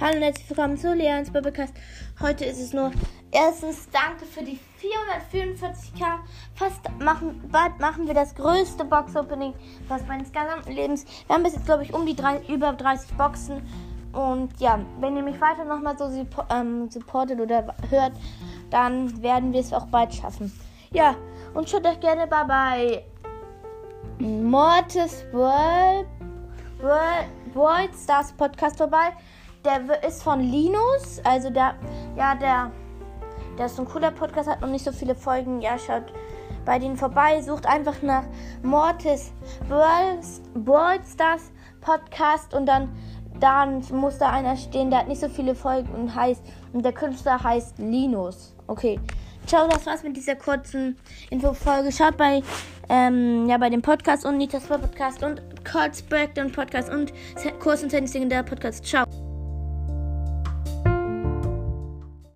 Hallo und herzlich willkommen zu Leons Podcast. Heute ist es nur erstens danke für die 444k. Fast machen, bald machen wir das größte Box-Opening was meines gesamten Lebens. Wir haben bis jetzt, glaube ich, um die drei, über 30 Boxen. Und ja, wenn ihr mich weiter nochmal so ähm, supportet oder hört, dann werden wir es auch bald schaffen. Ja, und schaut euch gerne mal bei Mortis World, World, World Stars Podcast vorbei der ist von Linus. Also der, ja, der, der ist ein cooler Podcast, hat noch nicht so viele Folgen. Ja, schaut bei denen vorbei. Sucht einfach nach Mortis World Stars Podcast und dann, dann muss da einer stehen, der hat nicht so viele Folgen und heißt, und der Künstler heißt Linus. Okay. Ciao, das war's mit dieser kurzen Infofolge. Schaut bei, ähm, ja, bei dem Podcast und Nitas Podcast und Kurz Breakdown Podcast und Kurs und Tennis der Podcast. Ciao.